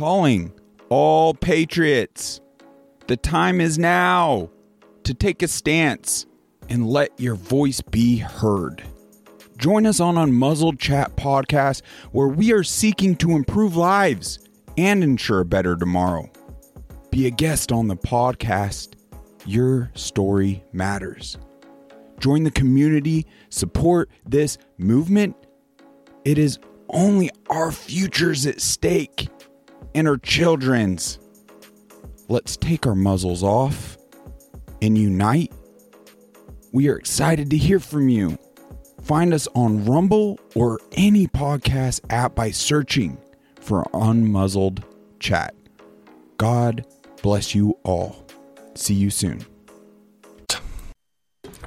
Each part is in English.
calling all patriots. The time is now to take a stance and let your voice be heard. Join us on Unmuzzled Chat podcast, where we are seeking to improve lives and ensure a better tomorrow. Be a guest on the podcast. Your story matters. Join the community, support this movement. It is only our futures at stake and our children's. Let's take our muzzles off and unite. We are excited to hear from you. Find us on Rumble or any podcast app by searching for Unmuzzled Chat. God bless you all. See you soon.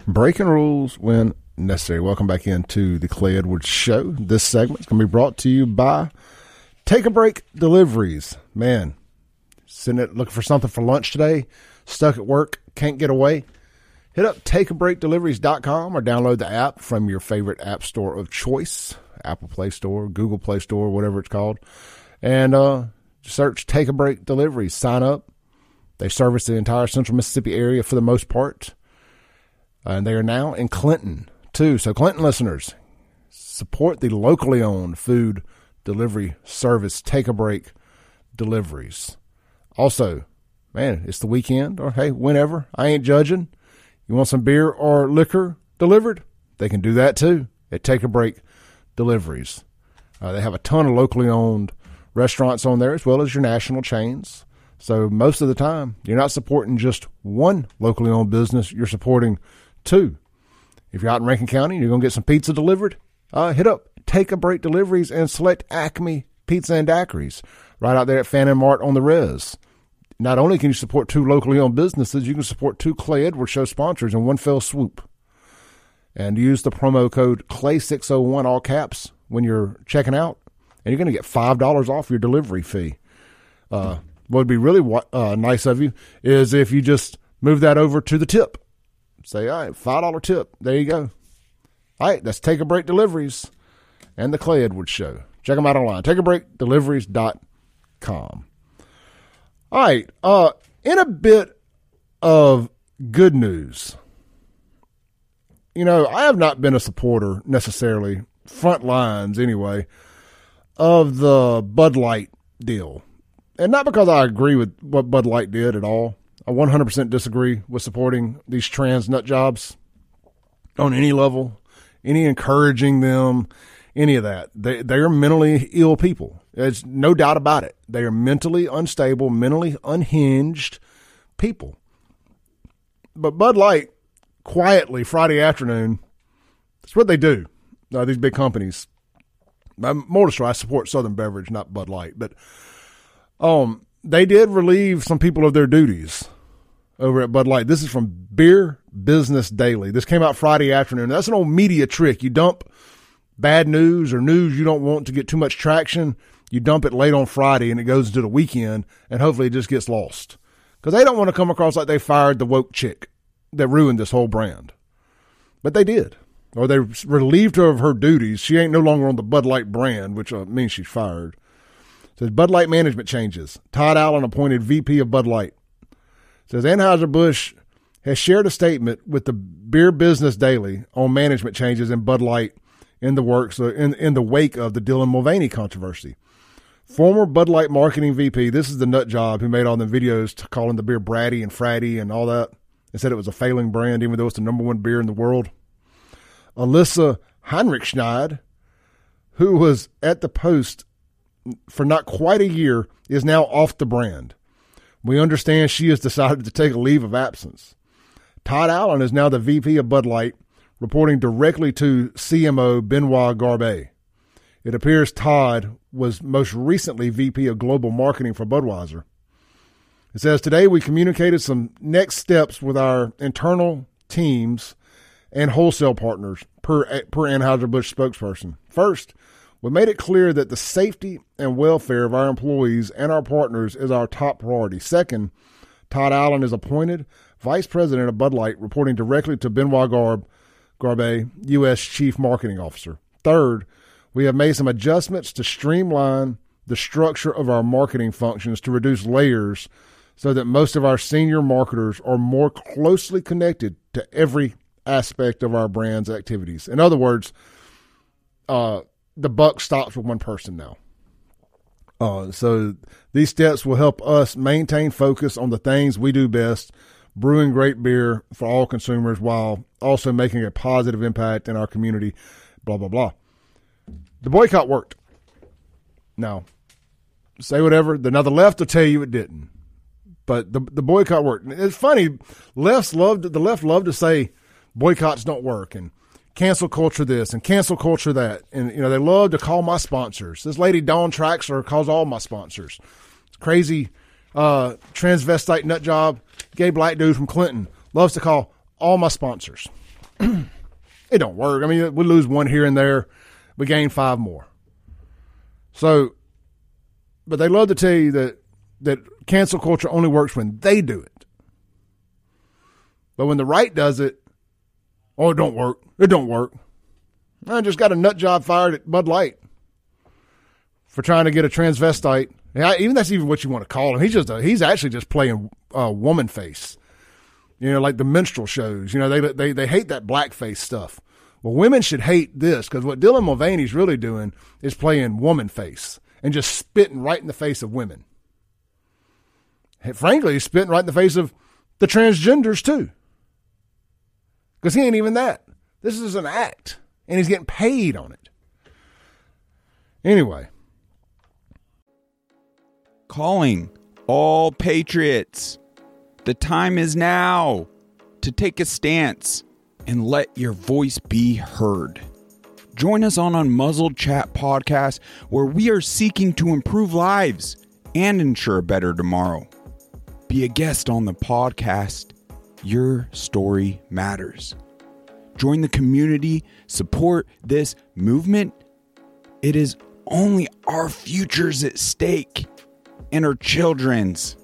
Breaking rules when necessary. Welcome back into the Clay Edwards Show. This segment is going to be brought to you by Take a Break Deliveries. Man, sitting it looking for something for lunch today, stuck at work, can't get away. Hit up takeabreakdeliveries.com or download the app from your favorite app store of choice Apple Play Store, Google Play Store, whatever it's called. And uh, search Take a Break Deliveries. Sign up. They service the entire central Mississippi area for the most part. And they are now in Clinton, too. So, Clinton listeners, support the locally owned food delivery service, Take a Break Deliveries. Also, man, it's the weekend, or hey, whenever. I ain't judging. You want some beer or liquor delivered? They can do that too at Take a Break Deliveries. Uh, they have a ton of locally owned restaurants on there as well as your national chains. So most of the time, you're not supporting just one locally owned business, you're supporting two. If you're out in Rankin County and you're going to get some pizza delivered, uh, hit up Take a Break Deliveries and select Acme Pizza and Daiquiris right out there at Fannin Mart on the Res. Not only can you support two locally owned businesses, you can support two Clay Edwards Show sponsors in one fell swoop. And use the promo code CLAY601, all caps, when you're checking out, and you're going to get $5 off your delivery fee. Uh, what would be really uh, nice of you is if you just move that over to the tip. Say, all right, $5 tip. There you go. All right, let's take a break deliveries and the Clay Edwards Show. Check them out online. Take a break deliveries.com. All right. Uh, in a bit of good news, you know, I have not been a supporter necessarily, front lines anyway, of the Bud Light deal. And not because I agree with what Bud Light did at all. I 100% disagree with supporting these trans nut jobs on any level, any encouraging them, any of that. They they are mentally ill people. There's no doubt about it. They are mentally unstable, mentally unhinged people. But Bud Light, quietly Friday afternoon, that's what they do. Uh, these big companies. I'm more so I support Southern Beverage, not Bud Light, but um, they did relieve some people of their duties over at Bud Light. This is from Beer Business Daily. This came out Friday afternoon. That's an old media trick. You dump bad news or news you don't want to get too much traction you dump it late on Friday and it goes into the weekend and hopefully it just gets lost. Because they don't want to come across like they fired the woke chick that ruined this whole brand. But they did. Or they relieved her of her duties. She ain't no longer on the Bud Light brand, which uh, means she's fired. says Bud Light management changes. Todd Allen appointed VP of Bud Light. says Anheuser-Busch has shared a statement with the Beer Business Daily on management changes in Bud Light in the works uh, in, in the wake of the Dylan Mulvaney controversy. Former Bud Light marketing VP, this is the nut job who made all the videos calling the beer bratty and fratty and all that and said it was a failing brand, even though it's the number one beer in the world. Alissa Heinerscheid, who was at the post for not quite a year, is now off the brand. We understand she has decided to take a leave of absence. Todd Allen is now the VP of Bud Light, reporting directly to CMO Benoit Garbe. It appears Todd was most recently VP of Global Marketing for Budweiser. It says today we communicated some next steps with our internal teams and wholesale partners per per Anheuser-Busch spokesperson. First, we made it clear that the safety and welfare of our employees and our partners is our top priority. Second, Todd Allen is appointed Vice President of Bud Light, reporting directly to Benoit Garb, Garbe, U.S. Chief Marketing Officer. Third, we have made some adjustments to streamline the structure of our marketing functions to reduce layers so that most of our senior marketers are more closely connected to every aspect of our brand's activities. In other words, uh, the buck stops with one person now. Uh, so these steps will help us maintain focus on the things we do best, brewing great beer for all consumers while also making a positive impact in our community, blah, blah, blah. The boycott worked. Now, say whatever. Now, the left will tell you it didn't. But the the boycott worked. It's funny. Lefts loved the left loved to say boycotts don't work and cancel culture this and cancel culture that. And you know they love to call my sponsors. This lady Dawn Traxler calls all my sponsors. It's crazy uh, transvestite nut job, gay black dude from Clinton loves to call all my sponsors. it don't work. I mean, we lose one here and there, we gain five more. So, but they love to tell you that that cancel culture only works when they do it. But when the right does it, oh, it don't work. It don't work. I just got a nut job fired at Bud Light for trying to get a transvestite. Even that's even what you want to call him. He's just a, he's actually just playing uh, woman face. You know, like the minstrel shows. You know, they they they hate that blackface stuff. Well, women should hate this because what Dylan Mulvaney's really doing is playing woman face and just spitting right in the face of women And frankly, he's spitting right in the face of the transgenders too. Because he ain't even that. This is an act, and he's getting paid on it. Anyway. Calling all patriots. The time is now to take a stance and let your voice be heard. Join us on Unmuzzled Chat podcast, where we are seeking to improve lives and ensure a better tomorrow be a guest on the podcast. Your story matters. Join the community, support this movement. It is only our futures at stake and our children's.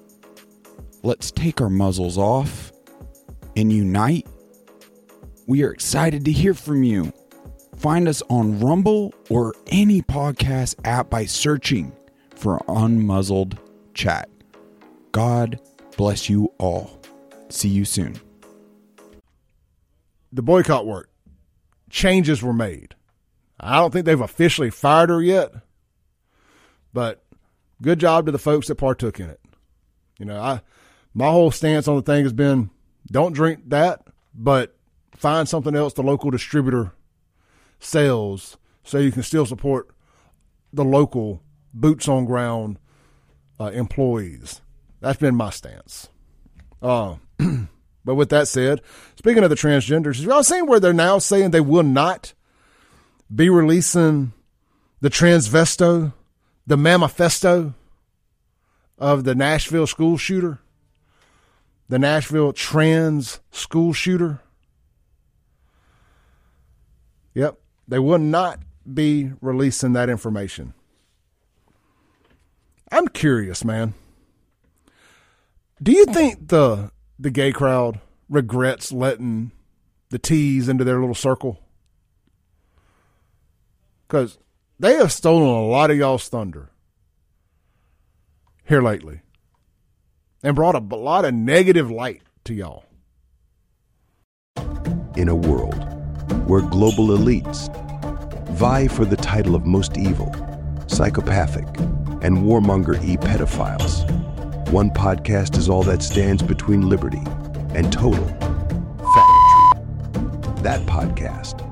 Let's take our muzzles off and unite. We are excited to hear from you. Find us on Rumble or any podcast app by searching for Unmuzzled Chat. God bless you all. See you soon. The boycott worked. Changes were made. I don't think they've officially fired her yet, but good job to the folks that partook in it. You know, I my whole stance on the thing has been don't drink that, but find something else the local distributor sells so you can still support the local boots on ground uh, employees. That's been my stance. Uh, but with that said, speaking of the transgenders, y'all seen where they're now saying they will not be releasing the transvesto, the manifesto of the Nashville school shooter, the Nashville trans school shooter? Yep, they will not be releasing that information. I'm curious, man. Do you think the the gay crowd regrets letting the T's into their little circle? Because they have stolen a lot of y'all's thunder here lately and brought a, a lot of negative light to y'all. In a world where global elites vie for the title of most evil, psychopathic, and warmonger e pedophiles one podcast is all that stands between liberty and total factory. That podcast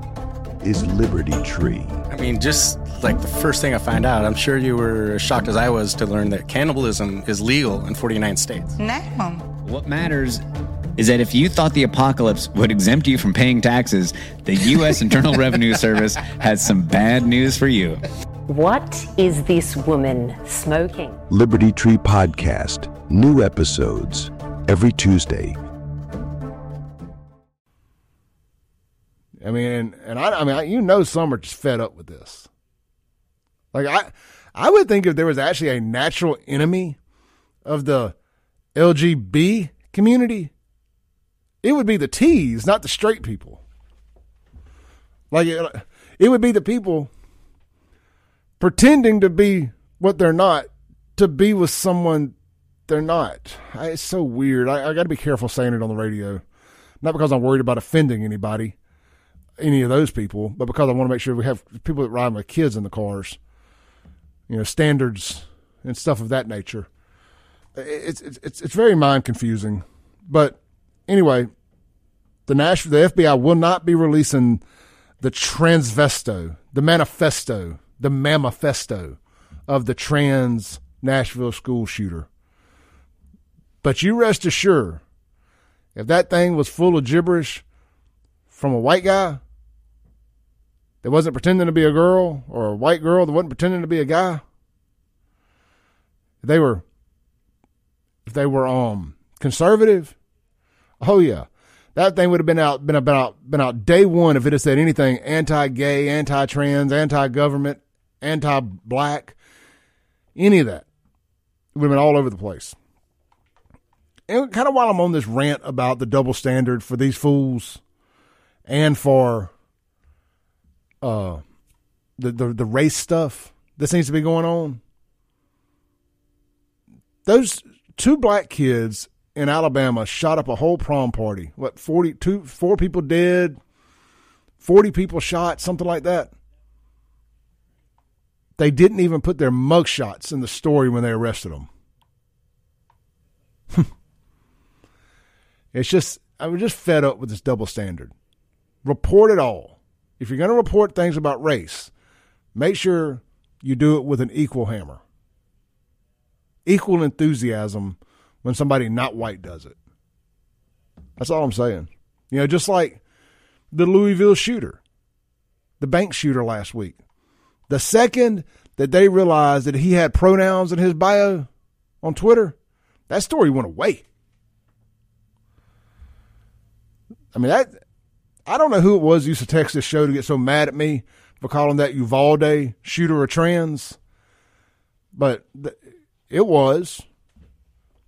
is Liberty Tree. I mean, just like the first thing I find out, I'm sure you were as shocked as I was to learn that cannibalism is legal in 49 states. No. What matters is that if you thought the apocalypse would exempt you from paying taxes, the U.S. Internal Revenue Service has some bad news for you. What is this woman smoking? Liberty Tree Podcast. New episodes every Tuesday. I mean, and I, I mean, I, you know, some are just fed up with this. Like I, I would think if there was actually a natural enemy of the LGB community, it would be the T's, not the straight people. Like it, it would be the people pretending to be what they're not to be with someone they're not. I, it's so weird. I, I got to be careful saying it on the radio, not because I'm worried about offending anybody, any of those people, but because I want to make sure we have people that ride with kids in the cars, you know, standards and stuff of that nature. It's it's it's, very mind confusing, but anyway, the national the FBI will not be releasing the transvesto, the manifesto, the manifesto of the trans Nashville school shooter. But you rest assured, if that thing was full of gibberish from a white guy that wasn't pretending to be a girl or a white girl. That wasn't pretending to be a guy, they were if they were um conservative, oh yeah. That thing would have been out been about been out day one if it had said anything anti gay, anti trans, anti government, anti black, any of that. It would have been all over the place. And kind of while I'm on this rant about the double standard for these fools and for uh the the, the race stuff that seems to be going on. Those two black kids in Alabama shot up a whole prom party. What 42 four people dead, 40 people shot, something like that. They didn't even put their mugshots in the story when they arrested them. It's just I'm just fed up with this double standard. Report it all. If you're going to report things about race, make sure you do it with an equal hammer. Equal enthusiasm when somebody not white does it. That's all I'm saying. You know, just like the Louisville shooter, the bank shooter last week. The second that they realized that he had pronouns in his bio on Twitter, that story went away. I mean, that I don't know who it was used to text this show to get so mad at me for calling that Uvalde shooter a trans, but th- it was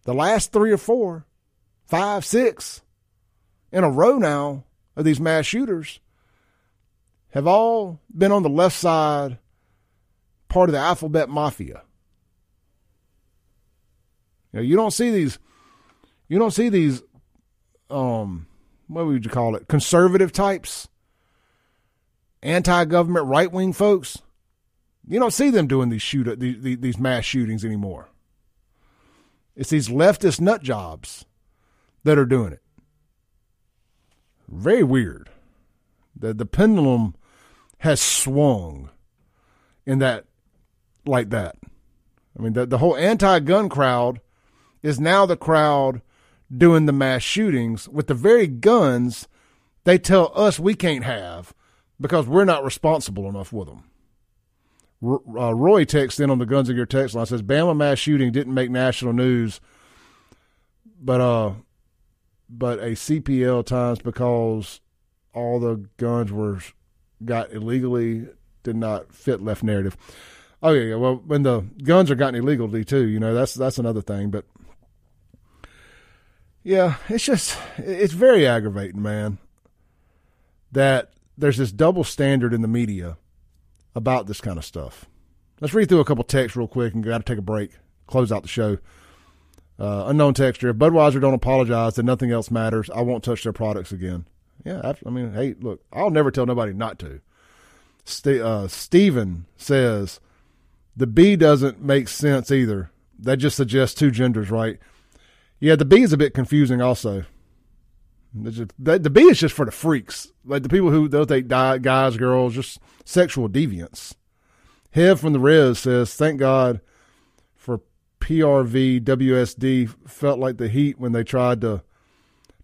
the last three or four, five, six in a row now of these mass shooters have all been on the left side, part of the alphabet mafia. You know, you don't see these, you don't see these, um, what would you call it? Conservative types, anti government right wing folks. You don't see them doing these shoot these, mass shootings anymore. It's these leftist nut jobs that are doing it. Very weird. The the pendulum has swung in that like that. I mean the the whole anti gun crowd is now the crowd doing the mass shootings with the very guns they tell us we can't have because we're not responsible enough with them. Uh, Roy texts in on the Guns of Your text line says Bama mass shooting didn't make national news, but uh, but a CPL times because all the guns were got illegally did not fit left narrative. Oh yeah. Well, when the guns are gotten illegally too, you know that's that's another thing. But yeah, it's just it's very aggravating, man. That there's this double standard in the media about this kind of stuff. Let's read through a couple texts real quick and got to take a break. Close out the show. Uh, unknown texture. If Budweiser don't apologize, then nothing else matters. I won't touch their products again. Yeah, I, mean, hey, look, I'll never tell nobody not to. St- uh, Steven says the B doesn't make sense either. That just suggests two genders, right? Yeah, the B is a bit confusing also. Just, the, the B is just for the freaks, like the people who they'll take guys, girls, just sexual deviants. Hev from the Res says, "Thank God for PRV WSD. Felt like the heat when they tried to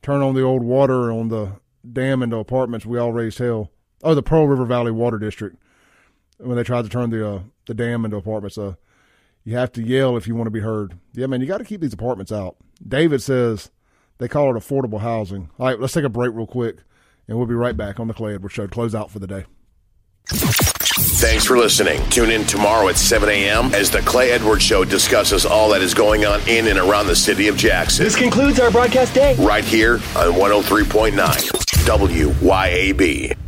turn on the old water on the dam into apartments. We all raised hell. Oh, the Pearl River Valley Water District when they tried to turn the uh, the dam into apartments. Uh, you have to yell if you want to be heard. Yeah, man, you got to keep these apartments out. David says they call it affordable housing. All right, let's take a break real quick, and we'll be right back on the Clay Edwards Show close out for the day. Thanks for listening. Tune in tomorrow at 7 a.m. as the Clay Edwards Show discusses all that is going on in and around the city of Jackson. This concludes our broadcast day. Right here on 103.9 WYAB.